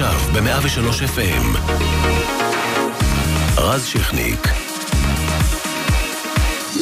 עכשיו ב-103 FM. רז שכניק. 103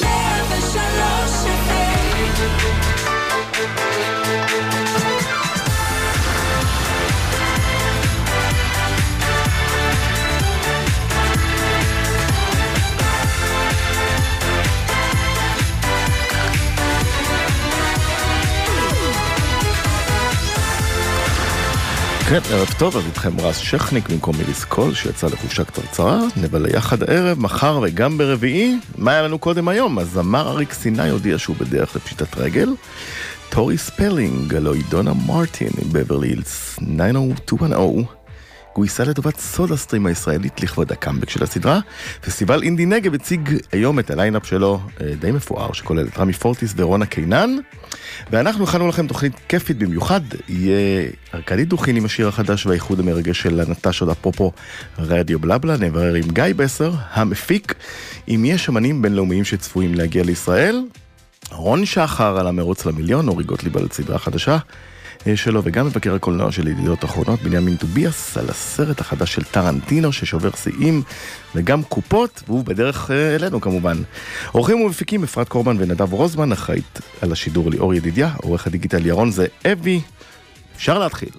כן, ערב טוב, אז איתכם רז שכניק במקום מיליס קול שיצא לחופשה קצרצרה, נבלה יחד הערב, מחר וגם ברביעי. מה היה לנו קודם היום? הזמר אריק סיני הודיע שהוא בדרך לפשיטת רגל. טורי ספלינג, הלוא היא דונה מרטין עם בברלי הילס 90210. גויסה לטובת סודה סטרים הישראלית לכבוד הקאמבק של הסדרה. פסטיבל אינדי נגב הציג היום את ה lineup שלו, אה, די מפואר, שכולל את רמי פורטיס ורונה קינן. ואנחנו הכנו לכם תוכנית כיפית במיוחד, יהיה ארכדי דוכין עם השיר החדש והאיחוד המרגש של נטש עוד אפרופו רדיו בלבלה, נברר עם גיא בסר, המפיק, אם יש אמנים בינלאומיים שצפויים להגיע לישראל. רון שחר על המרוץ למיליון, אורי גוטליב על סדרה חדשה. אה, שלו, וגם מבקר הקולנוע של ידיעות אחרונות, בנימין טוביאס, על הסרט החדש של טרנטינו ששובר שיאים, וגם קופות, והוא בדרך אה, אלינו כמובן. עורכים ומפיקים אפרת קורבן ונדב רוזמן, אחראית על השידור ליאור ידידיה, עורך הדיגיטל ירון זה אבי. אפשר להתחיל.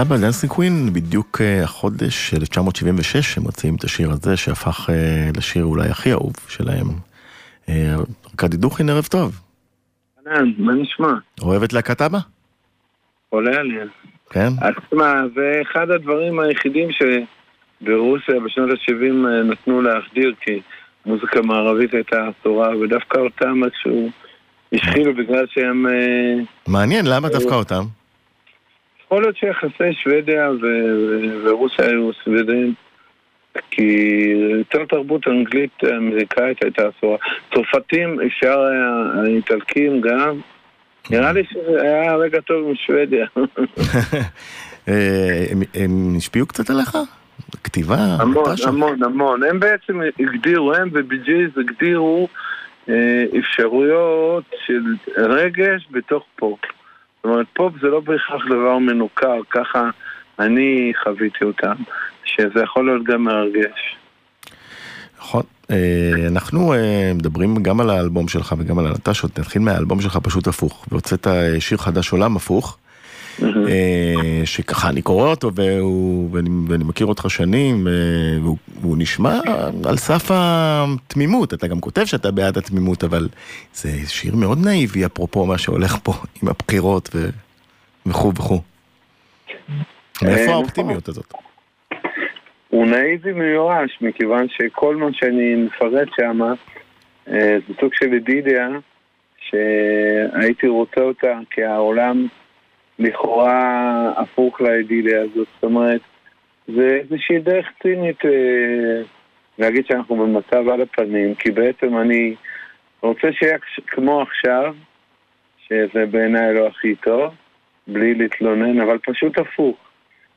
אבא דנסי קווין, בדיוק אה, החודש 1976, הם מוציאים את השיר הזה שהפך אה, לשיר אולי הכי אהוב שלהם. אה, ארכדי דוכין, ערב טוב. אהלן, מה נשמע? אוהב את להקת אבא? עולה עליה. כן? אז תשמע, זה אחד הדברים היחידים שברוסיה בשנות ה-70 נתנו להחדיר, כי מוזיקה מערבית הייתה אסורה, ודווקא אותם איכשהו השחילו בגלל שהם... אה, מעניין, למה דווקא אותם? יכול להיות שיחסי שוודיה ו- ורוסיה היו סוודים, כי יותר תרבות אנגלית אמריקאית הייתה אסורה. צרפתים, אפשר היה, האיטלקים גם. נראה לי שזה היה רגע טוב עם שוודיה. אה, הם- השפיעו קצת עליך? כתיבה? המון? המון, המון. הם בעצם הגדירו, הם ובי.ג'יז הגדירו אה, אפשרויות של רגש בתוך פופ. זאת אומרת, פופ זה לא בהכרח דבר מנוכר, ככה אני חוויתי אותם, שזה יכול להיות גם מרגש. נכון. אה, אנחנו אה, מדברים גם על האלבום שלך וגם על הלטשות, נתחיל מהאלבום שלך פשוט הפוך, והוצאת אה, שיר חדש עולם הפוך, שככה אני קורא אותו והוא, ואני, ואני מכיר אותך שנים, אה, והוא, והוא נשמע על סף התמימות, אתה גם כותב שאתה בעד התמימות, אבל זה שיר מאוד נאיבי אפרופו מה שהולך פה עם הבחירות ו... וכו' וכו'. מאיפה נכון. האופטימיות הזאת? הוא נאיבי מיואש, מכיוון שכל מה שאני מפרט שם אה, זה סוג של ידידיה שהייתי רוצה אותה כי העולם לכאורה הפוך לידידיה הזאת. זאת אומרת, זה איזושהי דרך צינית אה, להגיד שאנחנו במצב על הפנים, כי בעצם אני רוצה שיהיה כמו עכשיו, שזה בעיניי לא הכי טוב, בלי להתלונן, אבל פשוט הפוך.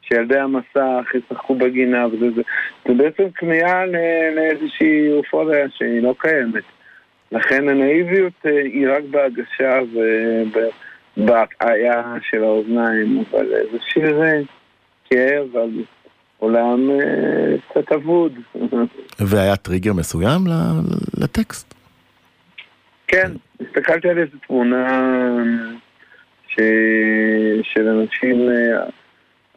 שילדי המסך ישחקו בגינה וזה זה. זה בעצם כניעה לאיזושהי אופוריה שהיא לא קיימת. לכן הנאיביות אה, היא רק בהגשה ובהטעיה של האוזניים, אבל זה שיר כאב על עולם אה, קצת אבוד. והיה טריגר מסוים לטקסט? כן, הסתכלתי על איזו תמונה ש... של אנשים אה,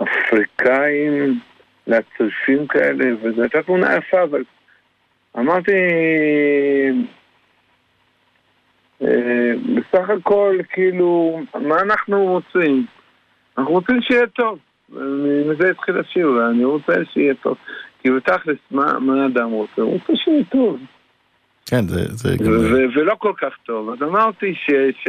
אפריקאים, להצלפים כאלה, וזו הייתה תמונה יפה, אבל אמרתי, בסך הכל, כאילו, מה אנחנו רוצים? אנחנו רוצים שיהיה טוב. מזה התחיל השיר, אני רוצה שיהיה טוב. כי בתכלס, מה, מה האדם רוצה? הוא רוצה שיהיה טוב. כן, זה, זה גם... ולא כל כך טוב. אז אמרתי ש... ש...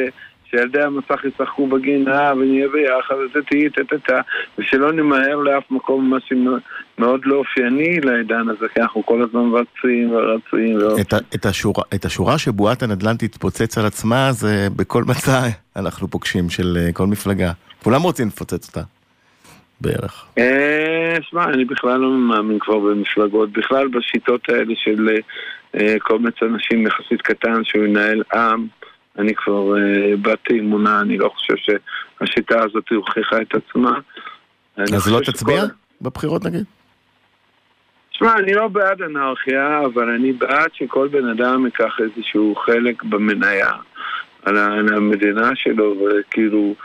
שילדי המסך ישחקו בגינה ונהיה ביחד ותהיי טה-טה-טה ושלא נמהר לאף מקום, מה שמאוד לא אופייני לעידן הזה, כי אנחנו כל הזמן רצים ורצים. את, את, השורה, את השורה שבועת הנדל"ן תתפוצץ על עצמה, זה בכל מצע אנחנו פוגשים של אה, כל מפלגה. כולם רוצים לפוצץ אותה, בערך. אה, שמע, אני בכלל לא מאמין כבר במפלגות, בכלל בשיטות האלה של אה, קומץ אנשים יחסית קטן שהוא ינהל עם. אני כבר אה, באתי אמונה, אני לא חושב שהשיטה הזאת הוכיחה את עצמה. אז לא שכל- תצביע בבחירות נגיד? שמע, אני לא בעד אנרכיה, אבל אני בעד שכל בן אדם ייקח איזשהו חלק במניה על המדינה שלו, וכאילו,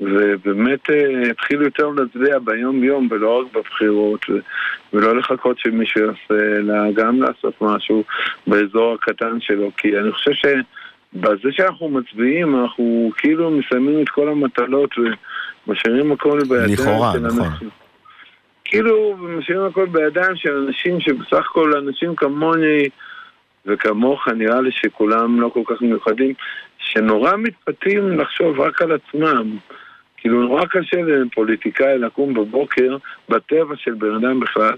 ובאמת אה, יתחילו יותר להצביע ביום-יום ולא רק בבחירות, ולא לחכות שמישהו יעשה, אלא גם לעשות משהו באזור הקטן שלו, כי אני חושב שבזה שאנחנו מצביעים, אנחנו כאילו מסיימים את כל המטלות ומשאירים הכל בידיים לכאורה, של נכון. אנשים. כאילו, משאירים הכל בידיים של אנשים שבסך הכל אנשים כמוני וכמוך, נראה לי שכולם לא כל כך מיוחדים, שנורא מתפתים לחשוב רק על עצמם. כאילו, נורא קשה לפוליטיקאי לקום בבוקר, בטבע של בן אדם בכלל,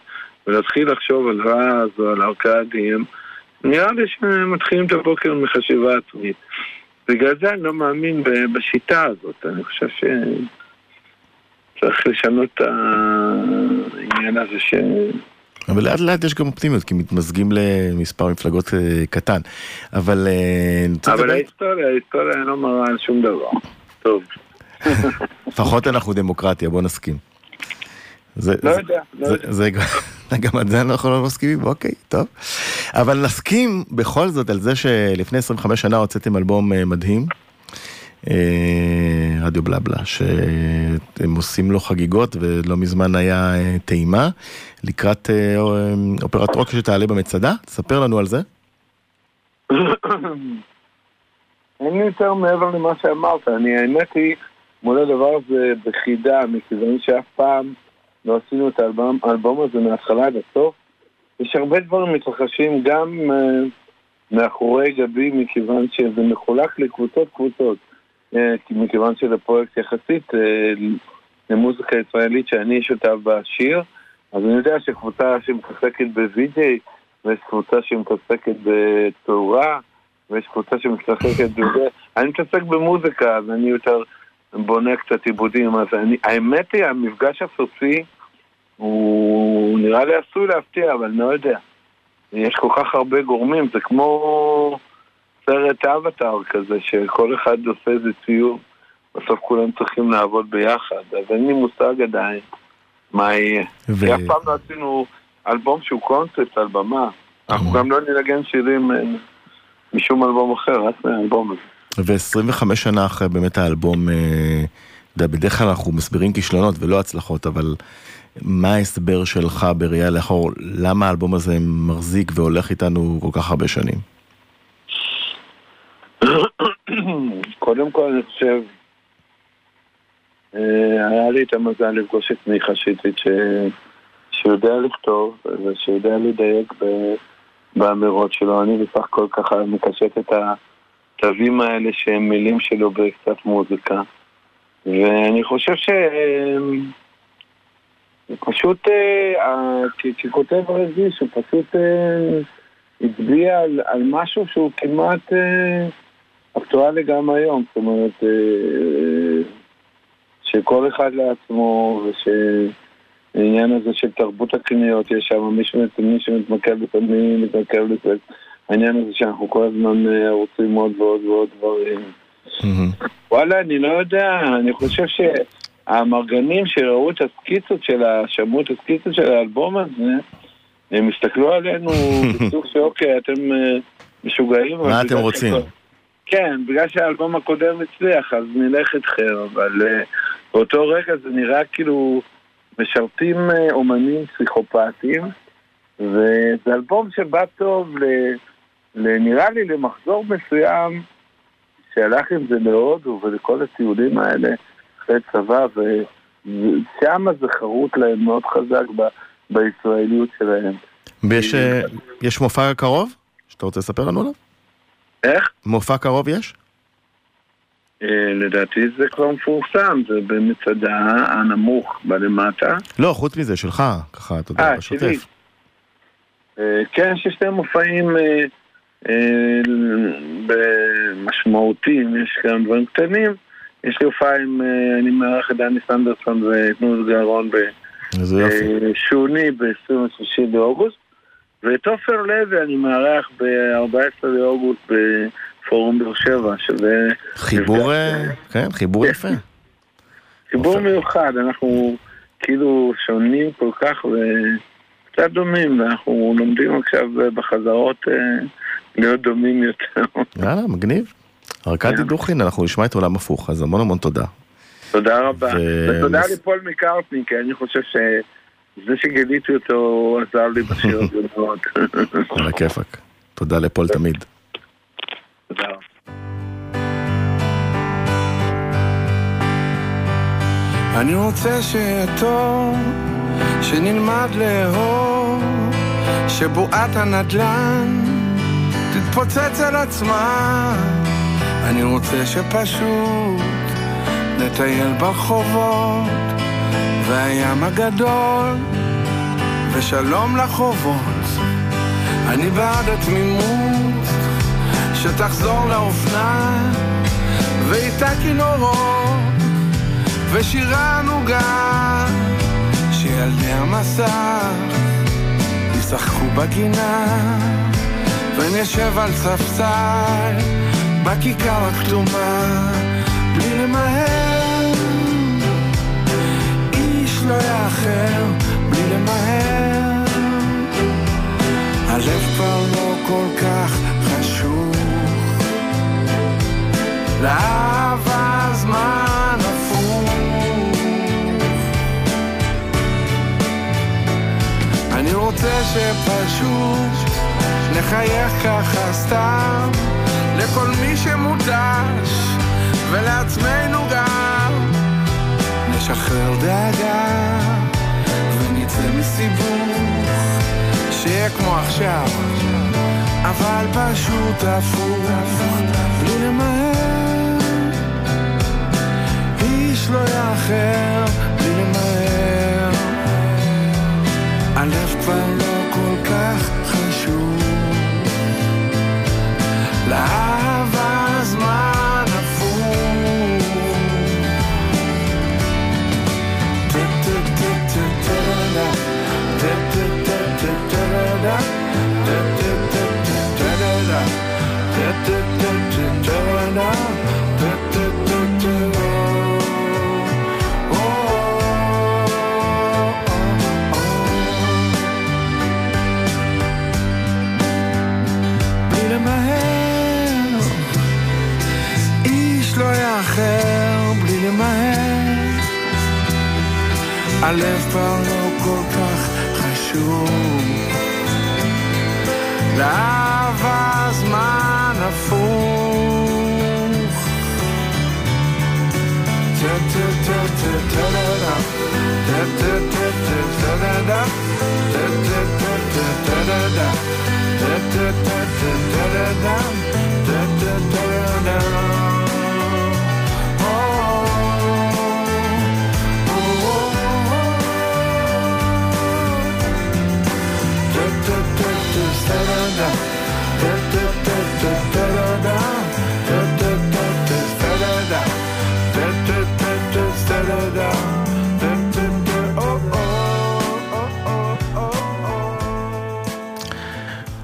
ולהתחיל לחשוב על רז או על ארכדים. נראה לי שהם מתחילים את הבוקר מחשיבה עצמית. בגלל זה אני לא מאמין בשיטה הזאת. אני חושב ש... צריך לשנות את העניין הזה ש... אבל לאט לאט יש גם אופטימיות, כי מתמזגים למספר מפלגות אה, קטן. אבל... אה, אבל ההיסטוריה, ההיסטוריה לא מראה על שום דבר. טוב, לפחות אנחנו דמוקרטיה, בוא נסכים. זה, לא זה, יודע, לא זה, יודע. זה, גם- גם על זה אנחנו לא מסכימים, אוקיי, טוב. אבל נסכים בכל זאת על זה שלפני 25 שנה הוצאתם אלבום אה, מדהים, אה, רדיו בלבלה, שהם עושים לו חגיגות ולא מזמן היה אה, טעימה לקראת אופרת רוק שתעלה במצדה, תספר לנו על זה. אין לי יותר מעבר למה שאמרת, אני האמת היא מול הדבר הזה בחידה, מכיוון שאף פעם לא עשינו את האלבום, האלבום הזה מההתחלה עד הסוף. יש הרבה דברים מתרחשים גם uh, מאחורי גבי, מכיוון שזה מחולק לקבוצות קבוצות. Uh, מכיוון שזה פרויקט יחסית uh, למוזיקה ישראלית שאני שותף בשיר, אז אני יודע שקבוצה שמתעסקת בווידאי, ויש קבוצה שמתעסקת בתאורה, ויש קבוצה שמשחקת בזה. אני מתעסק במוזיקה, אז אני יותר בונה קצת עיבודים. אז אני, האמת היא, המפגש הסופי הוא נראה לי עשוי להפתיע, אבל אני לא יודע. יש כל כך הרבה גורמים, זה כמו סרט אבטאר כזה, שכל אחד עושה איזה ציור, בסוף כולם צריכים לעבוד ביחד, אז אין לי מושג עדיין מה יהיה. ו... כי אף פעם לא עשינו אלבום שהוא קונספט על במה. אנחנו גם לא ננגן שירים אה, משום אלבום אחר, רק מהאלבום הזה. ו-25 שנה אחרי באמת האלבום, אתה יודע, בדרך כלל אנחנו מסבירים כישלונות ולא הצלחות, אבל מה ההסבר שלך בראייה לאחור, למה האלבום הזה מחזיק והולך איתנו כל כך הרבה שנים? קודם כל אני חושב, אה, היה לי את המזל לפגוש את מיכה שיטית ש... שיודע לכתוב ושיודע לדייק ב... באמירות שלו. אני בסך הכל ככה מקשט את התווים האלה שהם מילים שלו בקצת מוזיקה. ואני חושב ש... פשוט, אה, ככותב רזי, שהוא פשוט אה, הצביע על, על משהו שהוא כמעט אה, אקטואלי גם היום. זאת אומרת, שכל אחד לעצמו, וש... העניין הזה של תרבות הקניות, יש שם מי שמתמקד בסמים, מתמקד בזה. העניין הזה שאנחנו כל הזמן אה, רוצים עוד ועוד ועוד דברים. וואלה, אני לא יודע, אני חושב שהמרגנים שראו את הסקיצות של ה... שמעו את הסקיצות של האלבום הזה, הם הסתכלו עלינו בסוג שאוקיי, אתם אה, משוגעים. מה אתם רוצים? כן, בגלל שהאלבום הקודם הצליח, אז נלך איתכם, אבל uh, באותו רגע זה נראה כאילו... משרתים אה, אומנים פסיכופטיים, וזה אלבום שבא טוב, ל, נראה לי למחזור מסוים, שהלך עם זה להודו ולכל הטיולים האלה אחרי צבא, ושם זה חרוט להם מאוד חזק ב, בישראליות שלהם. ויש יש מופע קרוב שאתה רוצה לספר לנו עליו? איך? מופע קרוב יש? אה, לדעתי זה כבר מפורסם, זה במצדה הנמוך בלמטה. לא, חוץ מזה, שלך, ככה, אתה יודע, אה, בשוטף. אה, כן, יש שני מופעים משמעותיים, יש גם דברים קטנים. יש לי הופעה עם, אני מארח את דני סנדרסון ותנוז גרון בשוני ב-23 באוגוסט. ואת עופר לוי אני מארח ב-14 באוגוסט פורום באר שבע, שזה... חיבור, אה, כן, חיבור יפה. חיבור מיוחד, אנחנו כאילו שונים כל כך וקצת דומים, ואנחנו לומדים עכשיו בחזרות אה, להיות דומים יותר. יאללה, מגניב. ארכדי כן. דוכין, אנחנו נשמע את עולם הפוך, אז המון המון תודה. תודה רבה. ותודה לפול מקארטני, כי אני חושב שזה שגיליתי אותו עזר לי בשיר הזה מאוד. על הכיפאק. תודה לפול תמיד. תודה. אני רוצה שיהיה טוב, שנלמד לאהוב, שבועת הנדל"ן תתפוצץ על עצמה. אני רוצה שפשוט נטייל ברחובות, והים הגדול, ושלום לחובות. אני בעד התמימות שתחזור לאופנה, ואיתה כינורות, ושירה נוגה, שילדי המסך ישחקו בגינה, ונשב על ספסל בכיכר הכתומה, בלי למהר, איש לא יאחר, בלי למהר, הלב כבר לא כל כך חשוב. לאהבה בלי אני רוצה שפשוט נחייך ככה סתם לכל מי שמותש ולעצמנו גם. נשחרר דאגה ונצא מסיבוך שיהיה כמו עכשיו אבל פשוט הפוך.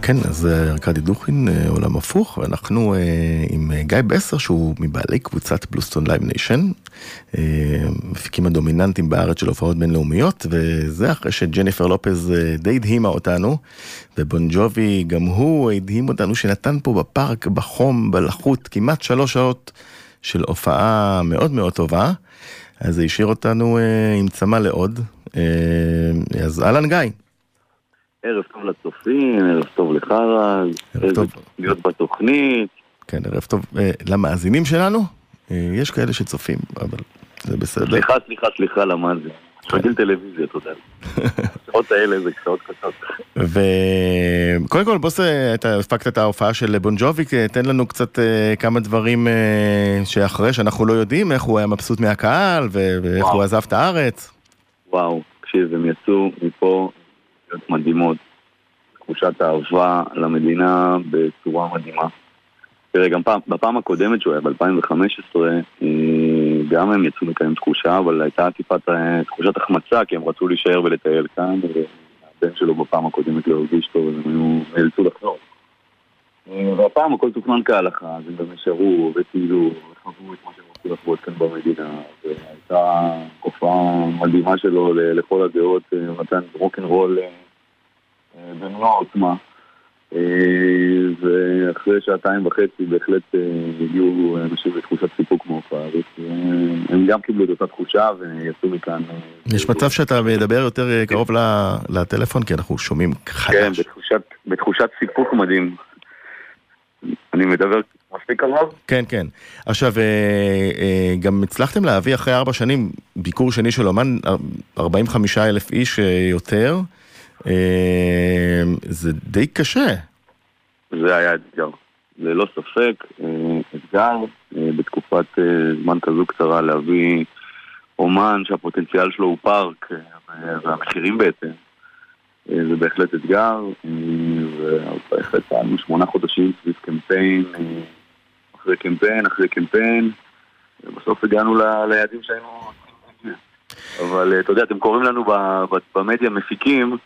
כן, אז אה, ארכדי דוכין, אה, עולם הפוך, ואנחנו אה, עם גיא בסר, שהוא מבעלי קבוצת Bluestone Live Nation, מפיקים הדומיננטיים בארץ של הופעות בינלאומיות, וזה אחרי שג'ניפר לופז די הדהימה אותנו, ובון ג'ובי גם הוא הדהים אותנו, שנתן פה בפארק, בחום, בלחות, כמעט שלוש שעות של הופעה מאוד מאוד טובה, אז זה השאיר אותנו עם צמא לעוד. אז אהלן גיא. ערב טוב לצופים, ערב טוב לך ערב טוב. להיות בתוכנית. כן, ערב טוב. אה, למאזינים שלנו, אה, יש כאלה שצופים, אבל זה בסדר. סליחה, סליחה, סליחה, למד זה. רגיל טלוויזיה, יודע. השעות האלה זה שעות קשות. וקודם כל, בוס, אתה הפקת את ההופעה של בון ג'ובי, אה, תן לנו קצת כמה דברים שאחרי שאנחנו לא יודעים, איך הוא היה מבסוט מהקהל, ואיך. הוא עזב את הארץ. וואו, תקשיב, הם יצאו מפה להיות מדהימות. תחושת אהבה למדינה בצורה מדהימה. תראה, גם פעם, בפעם הקודמת שהוא היה, ב-2015, גם הם יצאו עם תחושה, אבל הייתה טיפת אה, תחושת החמצה, כי הם רצו להישאר ולטייל כאן, והבן שלו בפעם הקודמת לא הרגיש טוב, אז הם היו נאלצו לחזור. אה, והפעם הכל תוכנן כהלכה, אז הם גם נשארו וטיילו, וחוו את מה שהם רצו לחוות כאן במדינה, והייתה הופעה מדהימה שלו לכל הדעות, אה, נתן רוקנרול אה, אה, במלוא העוצמה. אה, ואחרי שעתיים וחצי בהחלט אה, הגיעו אנשים לתחושת סיפוק מההופעה הזאת. אה, הם גם קיבלו את אותה תחושה ויצאו מכאן. יש מצב שאתה מדבר יותר קרוב לטלפון, כי אנחנו שומעים כן, חדש. בתחושת, בתחושת סיפוק מדהים. אני מדבר מספיק קרוב? כן, כן. עכשיו, גם הצלחתם להביא אחרי ארבע שנים ביקור שני של אומן, 45 אלף איש יותר. אה, זה די קשה. זה היה אתגר. ללא ספק, אה, אתגר אה, בתקופת אה, זמן כזו קצרה להביא אומן שהפוטנציאל שלו הוא פארק, והמחירים בעצם. זה בהחלט אתגר, ובהחלט פעלנו שמונה חודשים סביב קמפיין, אחרי קמפיין, אחרי קמפיין, ובסוף הגענו ל- ליעדים שהיינו... אבל אתה יודע, אתם קוראים לנו במדיה מפיקים,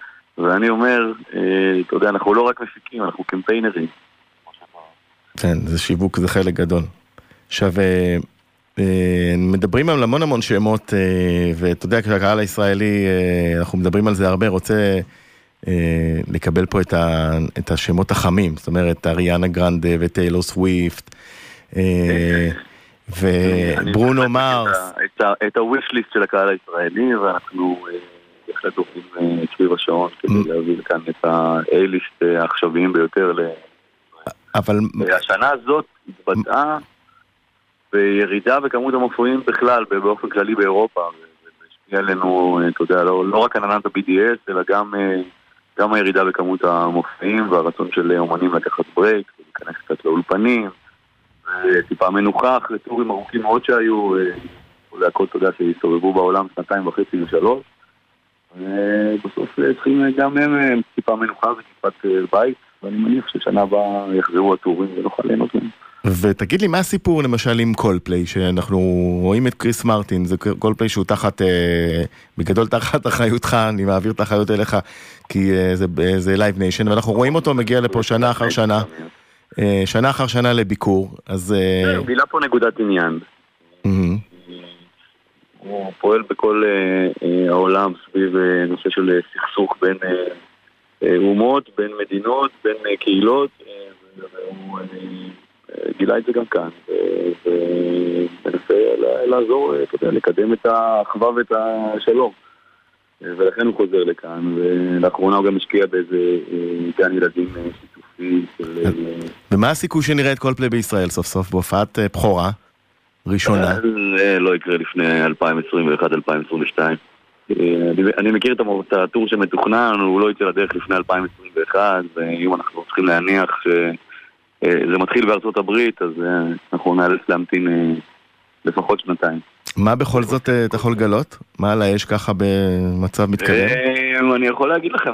ואני אומר, אה, אתה יודע, אנחנו לא רק מפיקים, אנחנו קמפיינרים. כן, זה שיווק, זה חלק גדול. עכשיו, אה, אה, מדברים על המון המון שמות, ואתה יודע, כשהקהל הישראלי, אנחנו מדברים על זה הרבה, רוצה לקבל פה את, ה, את השמות החמים, זאת אומרת, אריאנה גרנדה וטיילור סוויפט, וברונו מרס. את ה-wish list של הקהל הישראלי, ואנחנו בהחלט עובדים אה, סביב השעון כדי. להביא לכאן את ה-A-ליסט העכשוויים ביותר. אבל והשנה הזאת התבטאה בירידה בכמות המופעים בכלל, באופן כללי באירופה, השפיע עלינו, אה, אתה יודע, לא, לא רק עננת ה-BDS, אלא גם, אה, גם הירידה בכמות המופעים והרצון של אומנים לקחת ברייק, ולהיכנס קצת לאולפנים, וטיפה מנוחה אחרי טורים ארוכים מאוד שהיו, אה, להקות, אתה יודע, שהסתובבו בעולם שנתיים וחצי ושלוש. ובסוף אה, צריכים אה, גם הם אה, טיפה מנוחה וטיפת אה, בית, ואני מניח ששנה הבאה יחזרו הטורים ונוכל ליהנות מהם. ותגיד לי, מה הסיפור למשל עם קולפליי, שאנחנו רואים את קריס מרטין, זה קולפליי שהוא תחת, אה, בגדול תחת אחריותך, אני מעביר את האחריות אליך, כי אה, זה, אה, זה Live Nation, ואנחנו רואים אותו מגיע לפה שנה אחר שנה, אה, שנה אחר שנה לביקור, אז... אה, הוא גילה פה נקודת עניין. מהמם. הוא פועל בכל אה, אה, העולם סביב אה, נושא של אה, סכסוך בין אה, אה, אומות, בין מדינות, בין אה, קהילות, והוא גילה את זה גם כאן, ומנסה לעזור, אתה יודע, לקדם את האחווה ואת השלום. ולכן הוא חוזר לכאן, ולאחרונה הוא גם השקיע באיזה גן ילדים שיתופי של... ומה הסיכוי שנראה את קולפליי בישראל סוף סוף בהופעת בכורה ראשונה? זה לא יקרה לפני 2021-2022. אני, אני מכיר את, הטור שמתוכנן, הוא לא יצא לדרך לפני 2021, ואם אנחנו צריכים להניח שזה מתחיל בארצות הברית, אז אה, אנחנו נאלץ להמתין אה, לפחות שנתיים. מה בכל זאת אה, אתה יכול לגלות? מה על האש ככה במצב מתקדם? אה, אני יכול להגיד לכם.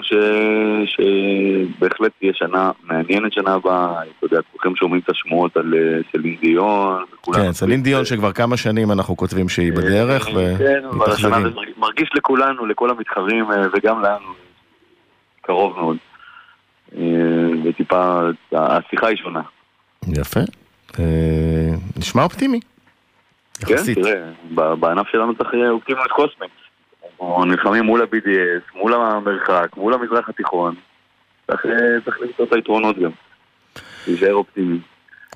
שבהחלט תהיה שנה מעניינת שנה הבאה, אתה יודע, כולכם שומעים את השמועות על אה, סלין דיון. כן, סלין דיון שכבר כמה שנים אנחנו כותבים שהיא בדרך, כן, אבל השנה זה. מרגיש לכולנו, לכל המתחרים אה, וגם לנו, קרוב מאוד. אה, וטיפה, השיחה היא שונה. יפה. אה, נשמע אופטימי. כן, יחסית. תראה, ב- בענף שלנו צריך אה, אופטימיות קוסמית. אנחנו נלחמים מול ה-BDS, מול המרחק, מול המזרח התיכון. צריך אה, צריך למצוא את היתרונות גם. להישאר אופטימי.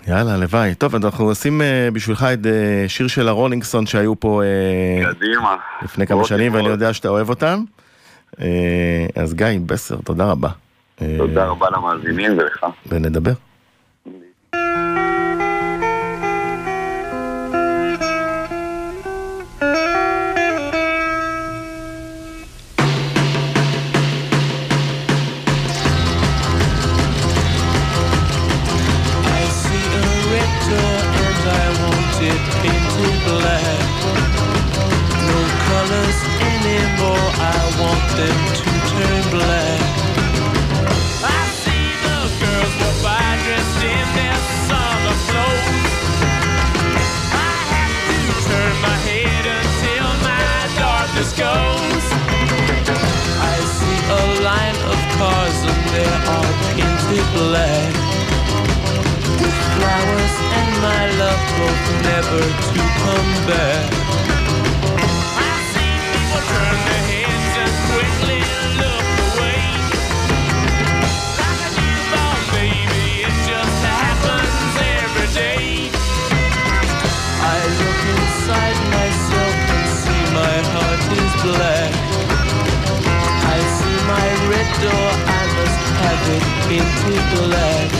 יאללה, הלוואי. טוב, אנחנו נשים אה, בשבילך את אה, שיר של הרולינגסון שהיו פה אה, קדימה. לפני כמה שנים, ואני. יודע שאתה אוהב אותם. אה, אז גיא, בסר, תודה רבה. אה, תודה רבה למאזינים ולך. ונדבר. Hope never to come back. I see people turn their heads and quickly look away. Like a newborn baby, it just happens every day. I look inside myself and see my heart is black. I see my red door, I must have it painted black.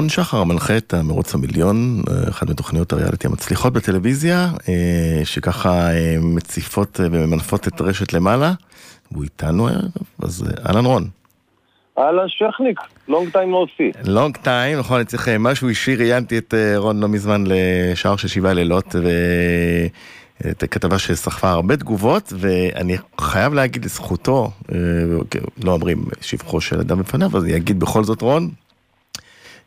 רון שחר מנחה את המרוץ המיליון, אה, אחת מתוכניות הריאליטי המצליחות בטלוויזיה, אה, שככה אה, מציפות וממנפות את רשת למעלה, והוא איתנו הערב, אז אהלן רון. אהלן שכניק, לונג טיים לא עושה. לונג טיים, נכון, אני צריך משהו אישי, ראיינתי את רון לא מזמן לשער של שבעה לילות, ו... הכתבה שסחפה הרבה תגובות, ואני חייב להגיד לזכותו, לא אומרים שבחו של אדם בפניו, אז אני אגיד בכל זאת רון,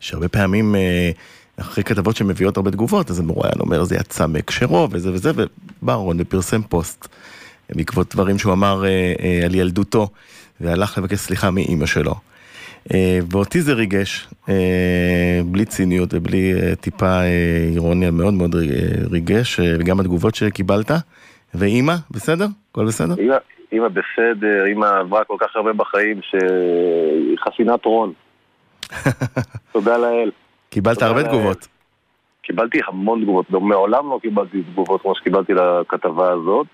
שהרבה פעמים אה, אחרי כתבות שמביאות הרבה תגובות, אז המרואיין אומר זה יצא מהקשרו וזה וזה, ובא רון ופרסם פוסט בעקבות דברים שהוא אמר אה, אה, על ילדותו, והלך לבקש סליחה מאימא שלו. ואותי זה ריגש, בלי ציניות ובלי טיפה אירוניה, מאוד מאוד ריגש, וגם התגובות שקיבלת. ואימא, בסדר? הכל בסדר? אימא בסדר, אימא עברה כל כך הרבה בחיים שהיא חסינת רון. תודה לאל. קיבלת הרבה תגובות. קיבלתי המון תגובות, מעולם לא קיבלתי תגובות כמו שקיבלתי לכתבה הזאת.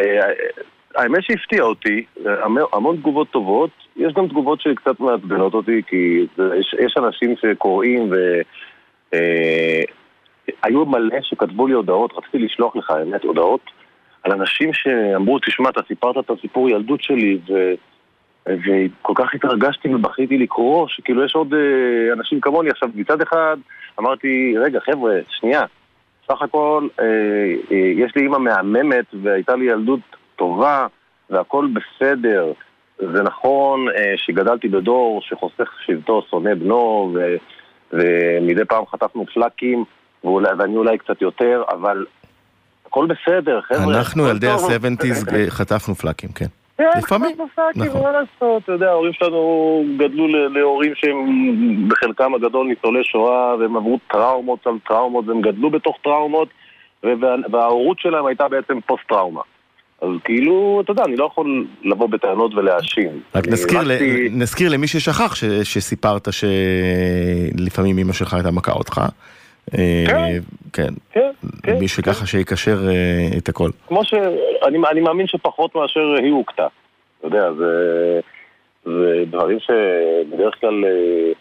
אה, האמת שהפתיע אותי, המון תגובות טובות, יש גם תגובות שקצת מעצבנות אותי, כי יש, יש אנשים שקוראים ו... אה, היו מלא שכתבו לי הודעות, רציתי לשלוח לך, האמת, הודעות על אנשים שאמרו, תשמע, אתה סיפרת את הסיפור ילדות שלי, ו... וכל כך התרגשתי ובכיתי לקרוא, שכאילו יש עוד אה, אנשים כמוני. עכשיו, מצד אחד אמרתי, רגע, חבר'ה, שנייה, סך הכל אה, אה, יש לי אימא מהממת והייתה לי ילדות טובה והכל בסדר. זה נכון אה, שגדלתי בדור שחוסך שבטו שונא בנו ו, ומדי פעם חטפנו פלאקים ואולי, ואני אולי קצת יותר, אבל הכל בסדר, חבר'ה. אנחנו ילדי ה-70's חטפנו פלאקים, כן. לפעמים, נכון. מה לעשות, אתה יודע, ההורים שלנו גדלו להורים שהם בחלקם הגדול ניצולי שואה והם עברו טראומות על טראומות והם גדלו בתוך טראומות וההורות שלהם הייתה בעצם פוסט טראומה. אז כאילו, אתה יודע, אני לא יכול לבוא בטענות ולהאשים. רק נזכיר, ל... נזכיר למי ששכח ש... שסיפרת שלפעמים אמא שלך הייתה מכה אותך. אה, כן, כן, כן, כן. מי שככה שיקשר אה, את הכל. כמו ש... אני, אני מאמין שפחות מאשר היא הוכתה. אתה יודע, זה, זה דברים שבדרך כלל אה,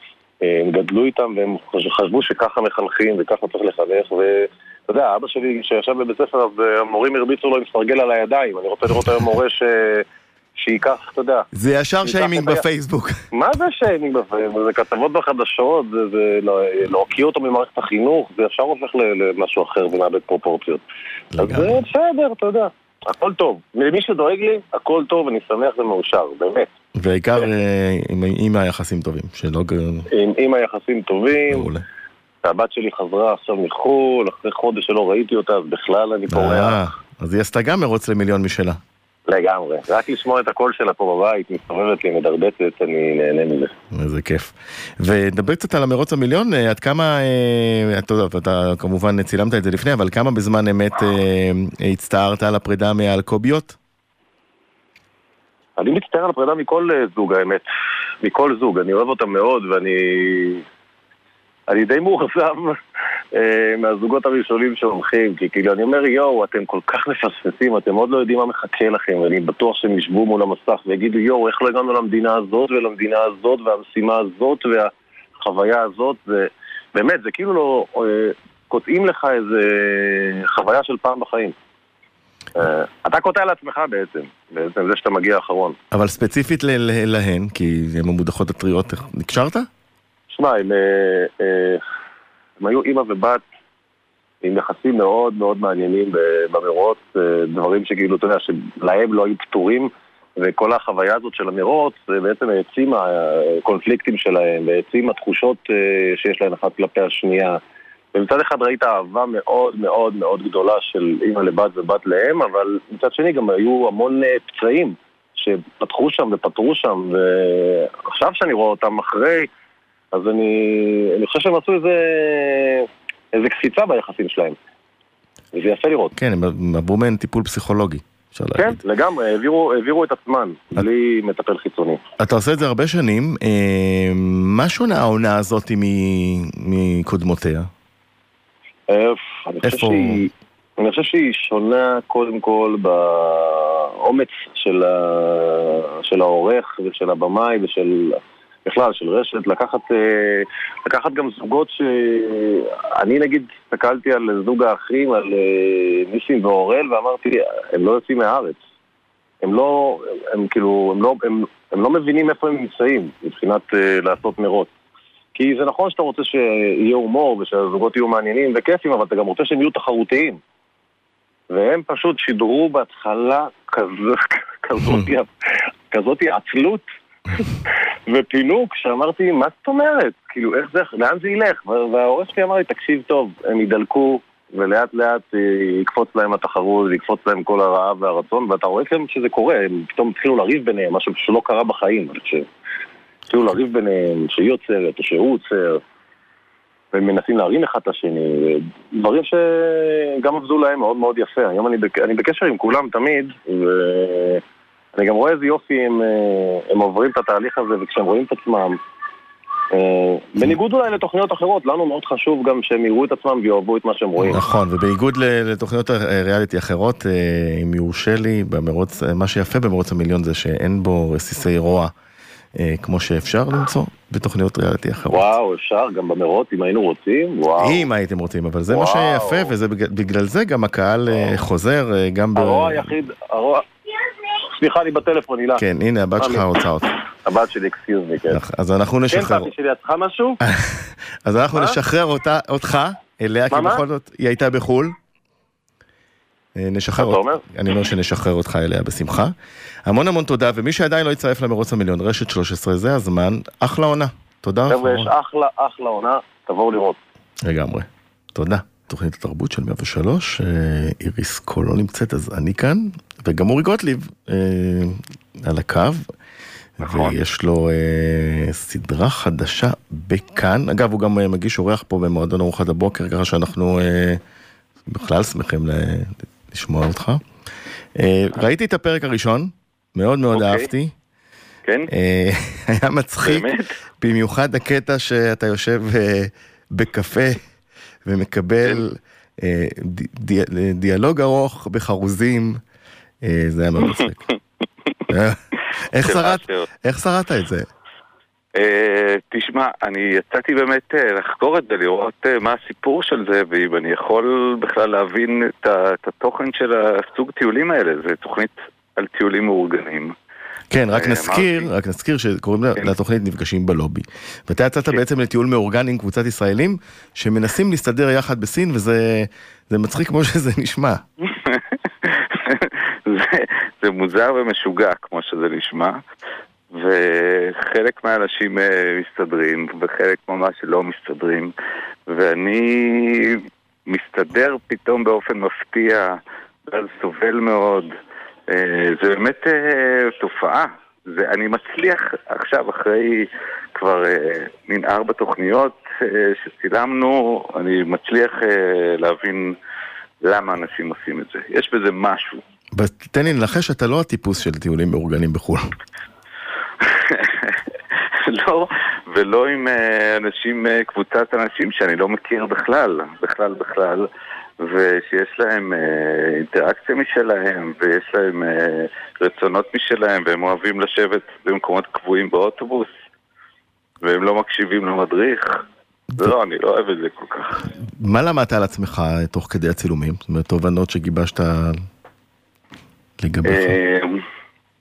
הם גדלו איתם והם חשבו שככה מחנכים וככה צריך לחנך ואתה יודע, אבא שלי שישב בבית ספר אז המורים הרביצו לו עם סרגל על הידיים אני רוצה לראות היום מורה ש... שייקח, אתה יודע. זה ישר שיימינג בפייסבוק. מה זה שיימינג בפייסבוק? זה כתבות בחדשות, זה להוקיע אותו ממערכת החינוך, זה ישר הופך למשהו אחר ומאבד פרופורציות. אז זה בסדר, אתה יודע. הכל טוב. למי שדואג לי, הכל טוב, אני שמח ומאושר, באמת. בעיקר אה, עם היחסים טובים, שלא... עם היחסים טובים. הבת שלי חזרה עכשיו מחו"ל, אחרי חודש שלא ראיתי אותה, אז בכלל אני פורח. אה, אז היא עשתה גם מרוץ למיליון משלה. לגמרי. רק לשמוע את הקול שלה פה בבית, מסתובבת לי, מדרבצת, אני נהנה מזה. איזה כיף. ונדבר קצת על המרוץ המיליון, אה, עד כמה, אה, אתה יודע, אתה כמובן צילמת את זה לפני, אבל כמה בזמן אמת אה, הצטערת על הפרידה מהאלקוביות? אני מצטער על הפרידה מכל זוג האמת, מכל זוג, אני אוהב אותם מאוד ואני אני די מאוכזב מהזוגות הראשונים שהולכים, כי כאילו אני אומר יואו, אתם כל כך מפספסים, אתם עוד לא יודעים מה מחכה לכם, ואני בטוח שהם ישבו מול המסך ויגידו יואו, איך לא הגענו למדינה הזאת ולמדינה הזאת והמשימה הזאת והחוויה הזאת, ובאמת, זה כאילו לא... אה, קוטעים לך איזה חוויה של פעם בחיים. אה, אתה קוטע לעצמך בעצם, בעצם זה שאתה מגיע אחרון. אבל ספציפית להן, כי הן המודחות הטריות, נקשרת? שמע, הם, אה, אה, היו אימא ובת עם יחסים מאוד מאוד מעניינים במרוץ, אה, דברים שכאילו, אתה יודע, שלהם לא היו פתורים, וכל החוויה הזאת של המרוץ בעצם העצימה קונפליקטים שלהם, והעצימה תחושות שיש להם אחת כלפי השנייה. ומצד אחד ראית אהבה מאוד מאוד מאוד גדולה של אימא לבת ובת לאם, אבל מצד שני גם היו המון פצעים שפתחו שם ופתרו שם, ועכשיו שאני רואה אותם אחרי... אז אני, אני חושב שהם עשו איזה, איזה קפיצה ביחסים שלהם. וזה יפה לראות. כן, הם עברו מהן טיפול פסיכולוגי. אפשר כן, להגיד. לגמרי, העבירו, העבירו את עצמן, את... בלי מטפל חיצוני. אתה עושה את זה הרבה שנים, אה, מה שונה העונה הזאת מקודמותיה? אה, אני איפה? שהיא... אני חושב שהיא שונה קודם כל באומץ של, ה... של העורך ושל הבמאי ושל בכלל, של רשת, לקחת, אה, לקחת גם זוגות ש... אני נגיד הסתכלתי על זוג האחים, על אה, ניסים ואורל, ואמרתי, הם לא יוצאים מהארץ. הם לא, הם כאילו, הם לא, הם, הם לא מבינים איפה הם נמצאים מבחינת אה, לעשות מרוץ. כי זה נכון שאתה רוצה שיהיה הומור ושהזוגות יהיו מעניינים וכיפים, אבל אתה גם רוצה שהם יהיו תחרותיים. והם פשוט שידרו בהתחלה כזאת, כזאת, כזאת עצלות ופינוק, שאמרתי, מה זאת אומרת? כאילו, איך זה, לאן זה ילך? והעורך שלי אמר לי, תקשיב טוב, הם ידלקו, ולאט לאט אה, יקפוץ להם התחרות, יקפוץ להם כל הרעב והרצון, ואתה רואה גם שזה קורה, הם פתאום התחילו לריב ביניהם, משהו שלא קרה בחיים, אני חושב. התחילו לריב ביניהם, שהיא עוצרת או שהוא עוצר, והם מנסים להרים אחד את השני, דברים שגם עבדו להם מאוד מאוד יפה. היום אני, בק... אני בקשר עם כולם תמיד, ואני גם רואה איזה יופי הם, אה, הם עוברים את התהליך הזה, וכשהם רואים את עצמם, אה, בניגוד אולי לתוכניות אחרות, לנו מאוד חשוב גם שהם יראו את עצמם ויאהבו את מה שהם רואים. נכון, ובניגוד לתוכניות ריאליטי אחרות, אה, אם יורשה לי, במרוץ, מה שיפה במרוץ המיליון זה שאין בו רסיסי רוע. כמו שאפשר למצוא בתוכניות ריאליטי אחרות. וואו, אפשר, גם במרוץ, אם היינו רוצים, וואו. אם הייתם רוצים, אבל זה וואו. מה שיפה, ובגלל זה גם הקהל וואו. חוזר, גם ב... הרוע היחיד, הרוע... סליחה, אני בטלפון, הילה. כן, הנה, הבת שלך רוצה אותך. הבת שלי, אקסיוז מי, כן. אז אנחנו נשחרר... כן, פאפי שלי, את צריכה משהו? אז אנחנו נשחרר אותך אליה, כי בכל זאת היא הייתה בחו"ל. אה, נשחרר אותך, אני אומר שנשחרר אותך אליה בשמחה. המון המון תודה, ומי שעדיין לא יצטרף למרוץ המיליון, רשת 13, זה הזמן, אחלה עונה. תודה. חבר'ה, יש אחלה, אחלה עונה, תבואו לראות. לגמרי. תודה. תוכנית התרבות של 103, אה, איריס קול לא נמצאת, אז אני כאן, וגם אורי גוטליב אה, על הקו. נכון. ויש לו אה, סדרה חדשה בכאן. אגב, הוא גם אה, מגיש אורח פה במועדון ארוחת הבוקר, ככה שאנחנו אה, בכלל שמחים ל- לשמוע אותך. אה, ראיתי את הפרק הראשון, מאוד מאוד אוקיי. אהבתי. כן? אה, היה מצחיק, באמת? במיוחד הקטע שאתה יושב אה, בקפה ומקבל אה, ד- ד- דיאלוג ארוך בחרוזים, אה, זה היה מאוד מצחיק. איך אשר. איך שרדת את זה? אה, תשמע, אני יצאתי באמת אה, לחקור את זה, לראות אה, מה הסיפור של זה, ואם אני יכול בכלל להבין את התוכן של הסוג טיולים האלה. זה תוכנית על טיולים מאורגנים. כן, רק אה, נזכיר. רק נזכיר שקוראים כן. לתוכנית נפגשים בלובי. ואתה יצאת בעצם לטיול מאורגן עם קבוצת ישראלים שמנסים להסתדר יחד בסין, וזה זה מצחיק כמו שזה נשמע. זה, זה מוזר ומשוגע, כמו שזה נשמע. וחלק מהאנשים אה, מסתדרים, וחלק ממש לא מסתדרים. ואני מסתדר פתאום באופן מפתיע, ואז סובל מאוד. אה, זה באמת אה, תופעה. זה, אני מצליח עכשיו, אחרי כבר אה, מין ארבע תוכניות שצילמנו, אני מצליח להבין למה אנשים עושים את זה. יש בזה משהו. אבל תן לי לנחש שאתה לא הטיפוס של טיולים מאורגנים בחו"ל. לא, ולא עם אנשים, קבוצת אנשים שאני לא מכיר בכלל, בכלל בכלל, ושיש להם אה, אינטראקציה משלהם, ויש להם אה, רצונות משלהם, והם אוהבים לשבת במקומות קבועים באוטובוס, והם לא מקשיבים למדריך. לא, אני לא אוהב את זה כל כך. מה למדת על עצמך תוך כדי הצילומים? זאת אומרת, תובנות שגיבשת לגביך. אמ,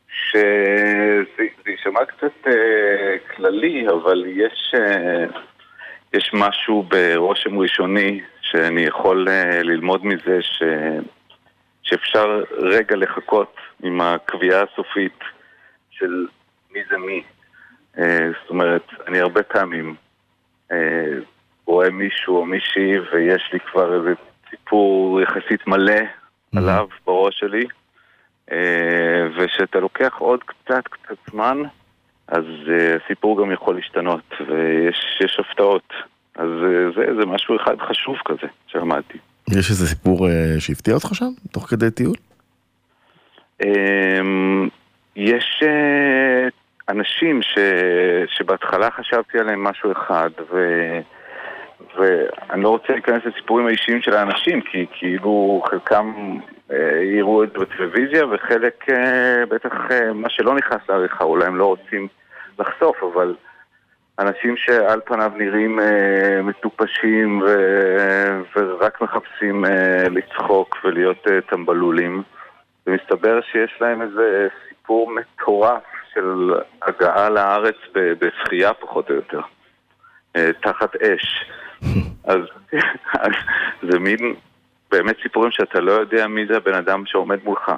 שזה זה יישמע קצת אה, כללי, אבל אה, יש משהו ברושם ראשוני שאני יכול אה, ללמוד מזה ש, שאפשר רגע לחכות עם הקביעה הסופית של מי זה מי. אה, זאת אומרת, אני הרבה פעמים אה, רואה מישהו או מישהי ויש לי כבר איזה סיפור יחסית מלא עליו בראש שלי. וכשאתה לוקח עוד קצת קצת זמן, אז הסיפור גם יכול להשתנות, ויש יש הפתעות. אז אה, זה, זה משהו אחד חשוב כזה שלמדתי. יש איזה סיפור אה, שהפתיע אותך שם, תוך כדי טיול? אמ, יש אה, אנשים ש, שבהתחלה חשבתי עליהם משהו אחד, ו, ואני לא רוצה להיכנס לסיפורים האישיים של האנשים, כי כאילו חלקם אה, יראו את זה בטלוויזיה, וחלק אה, בטח אה, מה שלא נכנס לעריכה, אולי הם לא רוצים לחשוף, אבל אנשים שעל פניו נראים אה, מטופשים ו... ורק מחפשים אה, לצחוק ולהיות אה, טמבלולים. ומסתבר שיש להם איזה סיפור מטורף של הגעה לארץ בשחייה פחות או יותר, אה, תחת אש. אז, אז זה מין באמת סיפורים שאתה לא יודע מי זה הבן אדם שעומד מולך.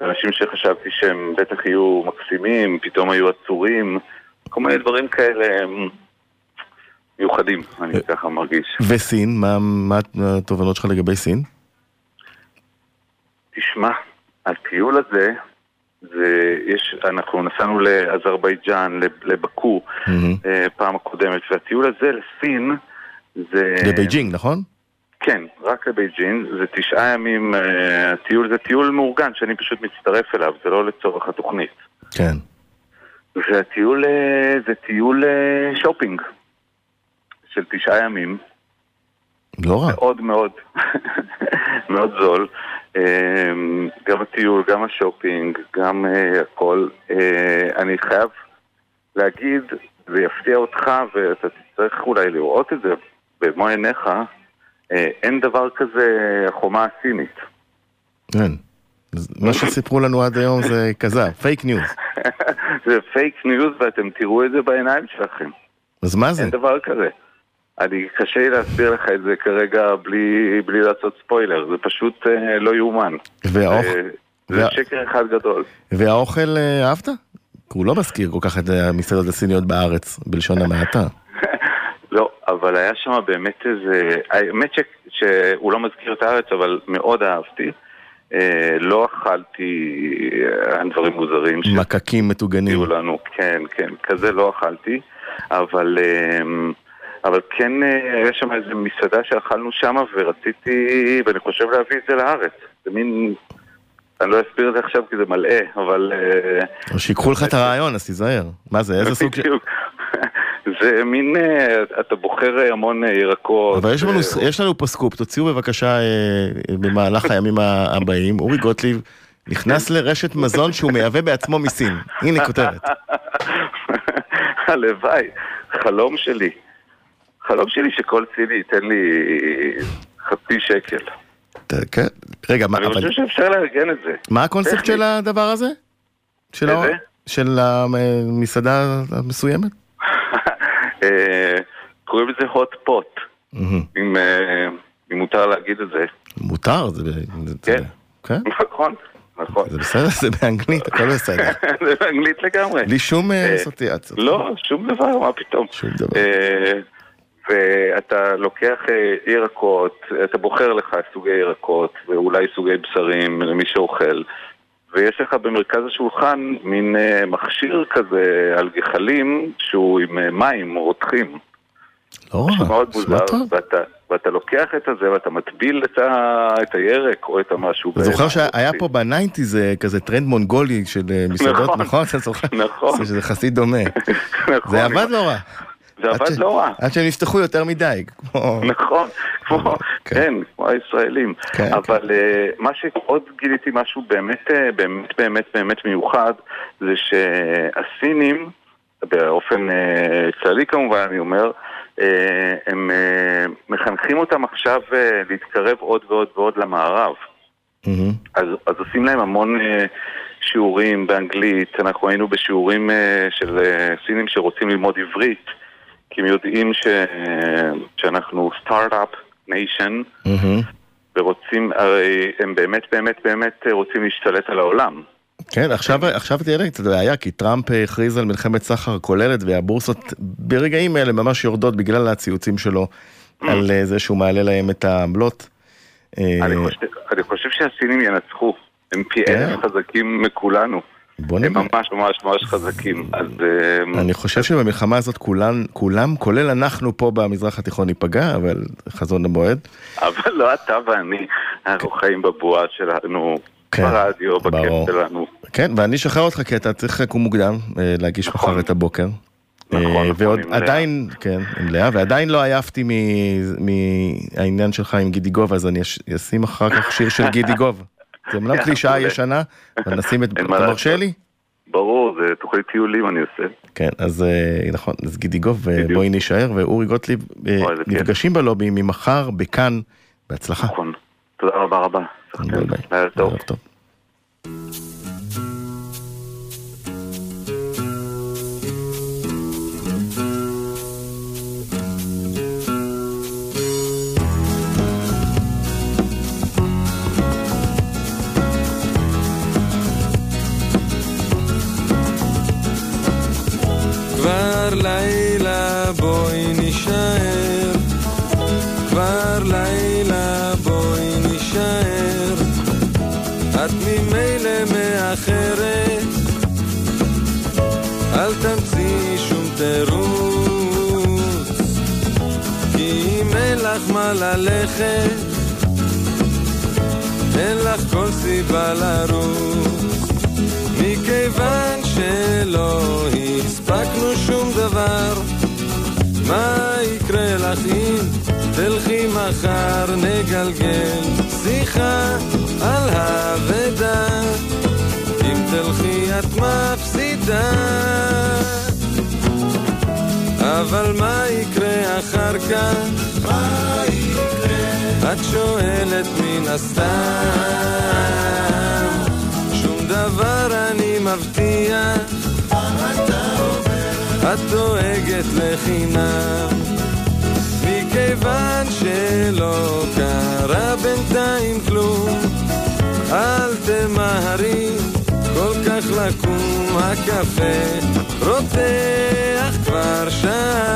ואנשים שחשבתי שהם בטח יהיו מקסימים, פתאום היו עצורים, כל מיני דברים כאלה מיוחדים, אני ככה מרגיש. וסין, מה, מה התובנות שלך לגבי סין? תשמע, הטיול הזה, זה, יש, אנחנו נסענו לאזרבייג'אן, לב- לבקו. אה, פעם הקודמת, והטיול הזה לסין זה... לבייג'ינג, נכון? כן, רק לבייג'ין, זה תשעה ימים, אה, הטיול זה טיול מאורגן שאני פשוט מצטרף אליו, זה לא לצורך התוכנית. כן. והטיול אה, זה טיול אה, שופינג של תשעה ימים, לא רע. מאוד מאוד, מאוד זול. אה, גם הטיול, גם השופינג, גם אה, הכל. אה, אני חייב להגיד, זה יפתיע אותך ואתה תצטרך אולי לראות את זה במו עיניך, אה, אין דבר כזה החומה הסינית. כן. מה שסיפרו לנו עד היום זה כזב, fake news. זה fake news ואתם תראו את זה בעיניים שלכם. אז מה זה? אין דבר כזה. אני, קשה לי להסביר לך את זה כרגע בלי, בלי לעשות ספוילר, זה פשוט אה, לא יאומן. והאוכל- אה, זה וה- שקר אחד גדול. והאוכל אה, אהבת? הוא לא מזכיר כל כך את המסעדות הסיניות בארץ, בלשון המעטה. לא, אבל היה שם באמת איזה... האמת ש... שהוא לא מזכיר את הארץ, אבל מאוד אהבתי. אה, לא אכלתי אה, דברים מוזרים מקקים מטוגנים. לנו, כן, כן, כזה לא אכלתי, אבל... אה, אבל כן, היה שם איזה מסעדה שאכלנו שם ורציתי, ואני חושב להביא את זה לארץ. זה מין... אני לא אסביר את זה עכשיו כי זה מלאה, אבל... או שיקחו לך את הרעיון, אז תיזהר. מה זה, איזה סוג של... זה מין, אה, אתה בוחר אה, המון אה, ירקות. אבל יש לנו, אה, יש לנו פה סקופ, תוציאו בבקשה במהלך הימים הבאים, אורי גוטליב נכנס לרשת מזון שהוא מייבא בעצמו מסין. הנה כותרת. הלוואי, חלום שלי. חלום שלי שכל סיני ייתן לי חצי שקל. כן, רגע, מה, אני אבל חושב שאפשר לארגן את זה. מה הקונספט. של הדבר הזה? של המסעדה המסוימת? אה, קוראים לזה hot pot. אם אה, אם מותר להגיד את זה. מותר, זה... כן. כן? נכון, נכון. זה בסדר, זה באנגלית, הכל בסדר. זה באנגלית לגמרי. בלי שום אה, אה, אסוציאציות. לא, שום דבר, מה פתאום. שום דבר. ואתה לוקח ירקות, אתה בוחר לך סוגי ירקות ואולי סוגי בשרים למי שאוכל ויש לך במרכז השולחן מין אה, מכשיר כזה על גחלים שהוא עם אה, מים רותחים לא רע, מאוד מוזר. ואתה, ואתה לוקח את הזה ואתה מטביל את, ה, את הירק או את המשהו אתה זוכר שהיה. פה ב nineties כזה טרנד מונגולי של אה, מסעדות, נכון. נכון? אתה זוכר? נכון. שזה חסיד דומה. נכון, זה עבד לא רע. זה עבד ש- לא רע עד שהם נפתחו יותר מדי, כמו... נכון, כמו, כן. כן, כמו הישראלים. כן, אבל אה, מה שעוד גיליתי משהו באמת, אה, באמת, באמת, באמת מיוחד, זה שהסינים, באופן אה, כללי כמובן, אני אומר, הם מחנכים אותם עכשיו להתקרב עוד ועוד ועוד למערב. אז, אז עושים להם המון שיעורים באנגלית, אנחנו היינו בשיעורים של סינים שרוצים ללמוד עברית, כי הם יודעים ש, אה, שאנחנו Start-Up Nation. ורוצים, הרי הם באמת באמת באמת אה, רוצים להשתלט על העולם. כן, עכשיו, עכשיו תהיה לי קצת בעיה, כי טראמפ אה, הכריז על מלחמת סחר כוללת, והבורסות ברגעים אלה ממש יורדות בגלל הציוצים שלו על אה, זה שהוא מעלה להם את העמלות. אה, אני, חושב, אני חושב שהסינים ינצחו, הם פי כן. אלף חזקים מכולנו. בוא הם נראה. ממש ממש ממש חזקים, אז... אה, אני חושב שבמלחמה הזאת כולן, כולם, כולל אנחנו פה במזרח התיכון ניפגע, אבל חזון למועד. אבל לא אתה ואני, אנחנו חיים בבועה שלנו, כן, ברדיו, בכיף. שלנו. כן, ואני אשחרר אותך כי אתה צריך לקום מוקדם, אה, להגיש נכון. מחר את הבוקר. נכון, אה, נכון, ועוד לאה. עדיין, כן, עם לאה, ועדיין לא עייפתי מ- מהעניין שלך עם גידי גוב, אז אני אש- אשים אחר כך שיר של גידי גוב. זה אמנם יאללה, קלישאה מעולה. ישנה, אבל נשים את... אתה מרשה. לי? ברור, זה תוכנית טיולים אני עושה. כן, אז אה, נכון, אז גידי גוב, אה. בואי נישאר, ואורי גוטליב אה. נפגשים בלובי ממחר בכאן, בהצלחה. נכון. תודה רבה רבה. לילה טוב. לילה בואי נישאר. כבר לילה בואי נישאר. את ממילא מאחרת. אל תמציאי שום תירוץ כי אם אין לך מה ללכת אין לך כל סיבה לרוץ מכיוון שלא הספקנו שום דבר מה יקרה לך אם תלכי מחר נגלגל שיחה על האבדה אם תלכי את מפסידה אבל מה יקרה אחר כך? מה יקרה? את שואלת מן הסתם שום דבר מבטיח. את דואגת לחינם. מכיוון שלא קרה בינתיים כלום אל תמהרי כל כך לקום הקפה רותח כבר שעה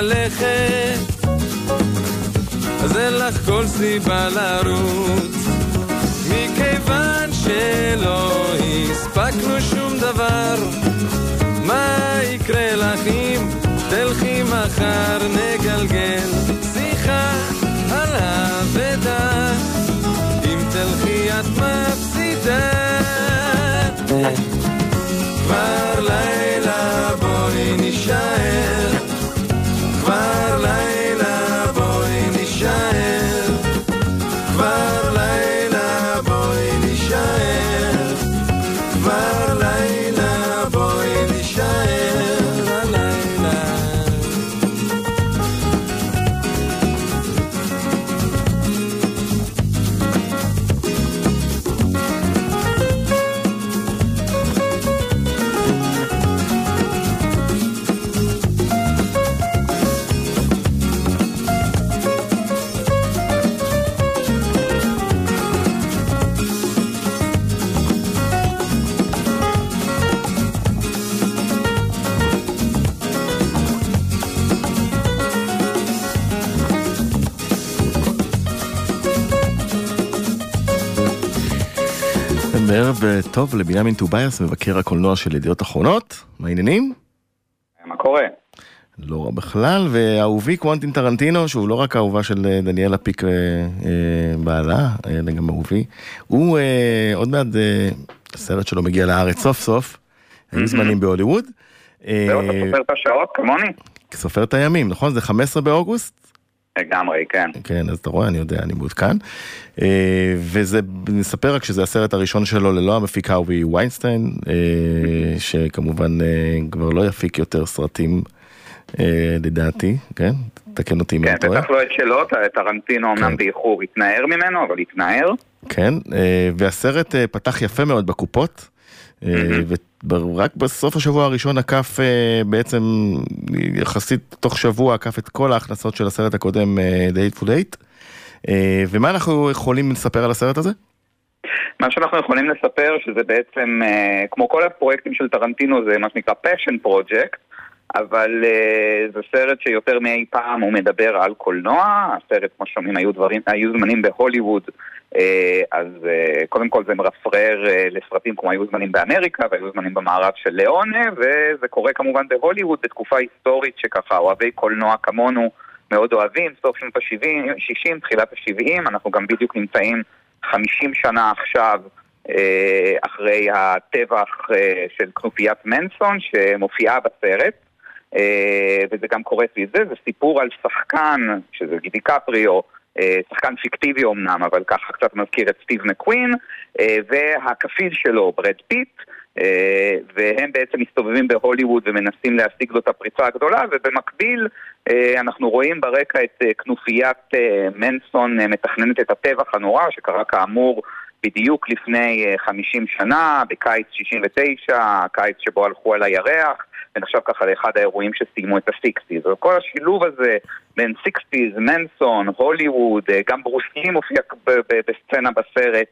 ללכת. אז אין לך כל סיבה לרוץ. מכיוון שלא הספקנו שום דבר מה יקרה לך אם תלכי מחר נגלגל שיחה על האבדה? אם תלכי את מפסידה. כבר לילה בואי נישאר בערב אה, טוב לבנימין טובייס, מבקר הקולנוע של ידיעות אחרונות. מה העניינים? מה קורה? לא רע בכלל, ואהובי קוונטין טרנטינו, שהוא לא רק אהובה של אה, דניאלה פיק אה, אה, בעלה, אלא גם אהובי, הוא עוד מעט, הסרט שלו מגיע לארץ סוף סוף, היו זמנים בהוליווד. אה, זהו, אתה סופר את השעות כמוני? סופר את הימים, נכון? זה 15 באוגוסט? לגמרי, כן. כן, אז אתה רואה, אני יודע, אני מעודכן. אה, וזה, נספר רק שזה הסרט הראשון שלו ללא המפיק הארווי ויינסטיין, אה, שכמובן אה, כבר לא יפיק יותר סרטים, לדעתי, כן? תקן אותי אם כן, אני טועה. בטח לא את שלו, טרנטינו כן. אמנם באיחור התנער ממנו, אבל התנער. כן, והסרט פתח יפה מאוד בקופות, אה, ורק בסוף השבוע הראשון עקף אה, בעצם, יחסית תוך שבוע עקף את כל ההכנסות של הסרט הקודם, אה, The Hateful Eight. אה, ומה אנחנו יכולים לספר על הסרט הזה? מה שאנחנו יכולים לספר שזה בעצם, כמו כל הפרויקטים של טרנטינו, זה מה שנקרא passion project, אבל אה, זה סרט שיותר מאי פעם הוא מדבר על קולנוע, הסרט, כמו שומעים, היו, דברים, היו זמנים בהוליווד, אה, אז אה, קודם כל זה מרפרר אה, לסרטים כמו היו זמנים באמריקה והיו זמנים במערב של ליאונה, וזה קורה כמובן בהוליווד בתקופה היסטורית שככה אוהבי קולנוע כמונו מאוד אוהבים, סוף שנות ה-60, תחילת ה-70, אנחנו גם בדיוק נמצאים 50 שנה עכשיו אחרי הטבח של כנופיית מנסון שמופיעה בסרט. אה, וזה גם קורה סביב זה, זה סיפור על שחקן, שזה דיקפריו, אה, שחקן פיקטיבי אמנם, אבל ככה קצת מזכיר את סטיב מקווין, אה, והכפיל שלו, ברד פיט, והם בעצם מסתובבים בהוליווד ומנסים להשיג לו את הפריצה הגדולה, ובמקביל אנחנו רואים ברקע את כנופיית מנסון מתכננת את הטבח הנורא, שקרה כאמור בדיוק לפני אה, 50 שנה, בקיץ 69, הקיץ שבו הלכו על הירח. ונחשב ככה לאחד האירועים שסיימו את ה sixties. וכל השילוב הזה בין sixties, מנסון, הוליווד, אה, גם ברוס לי מופיע בסצנה בסרט,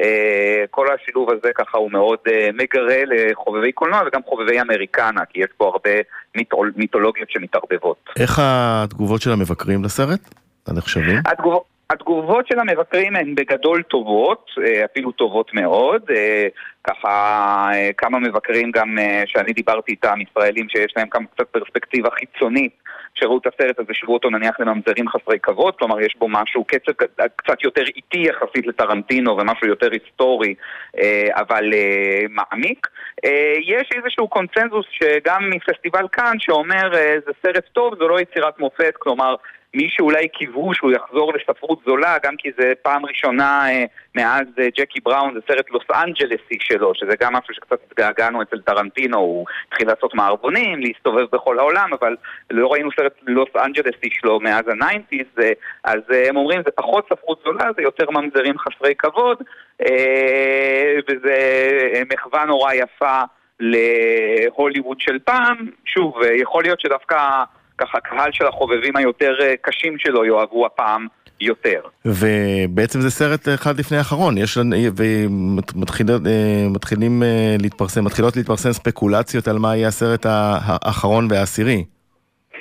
אה, כל השילוב הזה ככה הוא מאוד אה, מגרה לחובבי קולנוע וגם חובבי Americana, כי יש פה הרבה מיתול- מיתולוגיות שמתערבבות. איך התגובות של המבקרים לסרט? הנחשבים? התגובות, התגובות של המבקרים הן בגדול טובות, אה, אפילו טובות מאוד. אה, ככה אה, כמה מבקרים גם שאני דיברתי איתם, ישראלים שיש להם גם קצת פרספקטיבה חיצונית, שראו את הסרט הזה, שוו אותו נניח לממזרים חסרי כבוד, כלומר יש בו משהו, קצב ק- קצת יותר איטי יחסית לטרנטינו ומשהו יותר היסטורי, אבל מעמיק. יש איזשהו קונצנזוס שגם מפסטיבל קאן שאומר זה סרט טוב, זו לא יצירת מופת, כלומר מי שאולי קיוו שהוא יחזור לספרות זולה, גם כי זה פעם ראשונה אה, מאז אה, ג'קי בראון, זה סרט לוס אנג'לסי שלו, שזה גם משהו שקצת התגעגענו אצל טרנטינו, הוא התחיל לעשות מערבונים, להסתובב בכל העולם, אבל לא ראינו סרט לוס אנג'לסי שלו מאז ה nineties, אה, אז הם אומרים זה פחות ספרות זולה, זה יותר ממזרים חסרי כבוד, וזה מחווה נורא יפה להוליווד של פעם, שוב, יכול להיות שדוווקא ככה הקהל של החובבים היותר אה, קשים שלו יאהבו הפעם יותר. ובעצם זה סרט אחד לפני האחרון, יש לנו, ומתחילים אה, להתפרסם, מתחילות להתפרסם ספקולציות על מה יהיה הסרט האחרון והעשירי.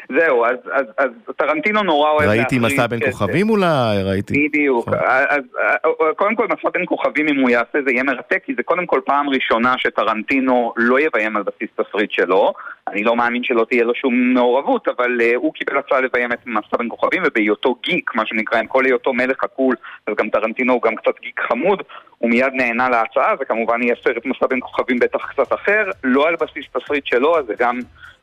זהו, אז, אז, אז טרנטינו נורא אוהב ראיתי להחריב מסע בין. כוכבים אולי, ראיתי... בדיוק, נכון. אז אה, קודם כל מסע בין כוכבים אם הוא יעשה זה יהיה מרתק כי זה קודם כל פעם ראשונה שטרנטינו לא יביים על בסיס תסריט שלו אני לא מאמין שלא תהיה לו שום מעורבות אבל uh, הוא קיבל הצעה לביים את מסע בין כוכבים ובהיותו גיק מה שנקרא עם כל היותו מלך הקול אז גם טרנטינו הוא גם קצת גיק חמוד הוא מיד נהנה להצעה וכמובן יהיה סרט מסע בין כוכבים בטח קצת אחר לא על בסיס תסריט שלו אז זה גם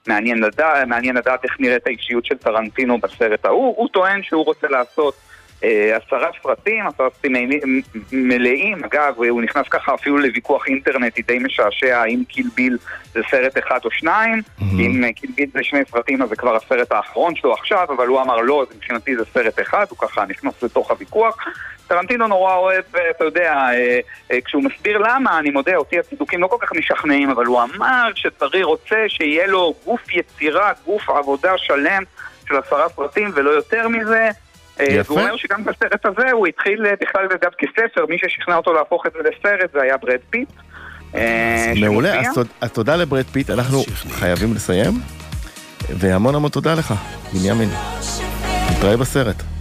מעניין לדעת, מעניין לדעת איך נראית האישיות של טרנטינו בסרט ההוא. הוא טוען שהוא רוצה לעשות עשרה סרטים, עשרה סרטים מלאים-. אגב, הוא נכנס ככה אפילו לוויכוח אינטרנטי די משעשע האם קיל ביל זה סרט אחד או שניים. אם אה, קיל ביל זה שני סרטים אז זה כבר הסרט האחרון שלו עכשיו, אבל הוא אמר לא, מבחינתי זה סרט אחד, הוא ככה נכנס לתוך הוויכוח. טרנטינו נורא אוהב, אה, אתה יודע, אה, אה, כשהוא מסביר למה, אני מודה, אותי הצידוקים לא כל כך משכנעים, אבל הוא אמר שצריך רוצה שיהיה לו גוף יצירה, גוף עבודה שלם של עשרה סרטים ולא יותר מזה. אה, יפה. והוא אומר שגם בסרט הזה הוא התחיל אה, בכלל אגב כספר, מי ששכנע אותו להפוך את זה לסרט זה היה ברד פיט. אה, מעולה, אז תודה לברד פיט, אנחנו חייבים לסיים, והמון המון תודה לך, בנימין. נתראה בסרט.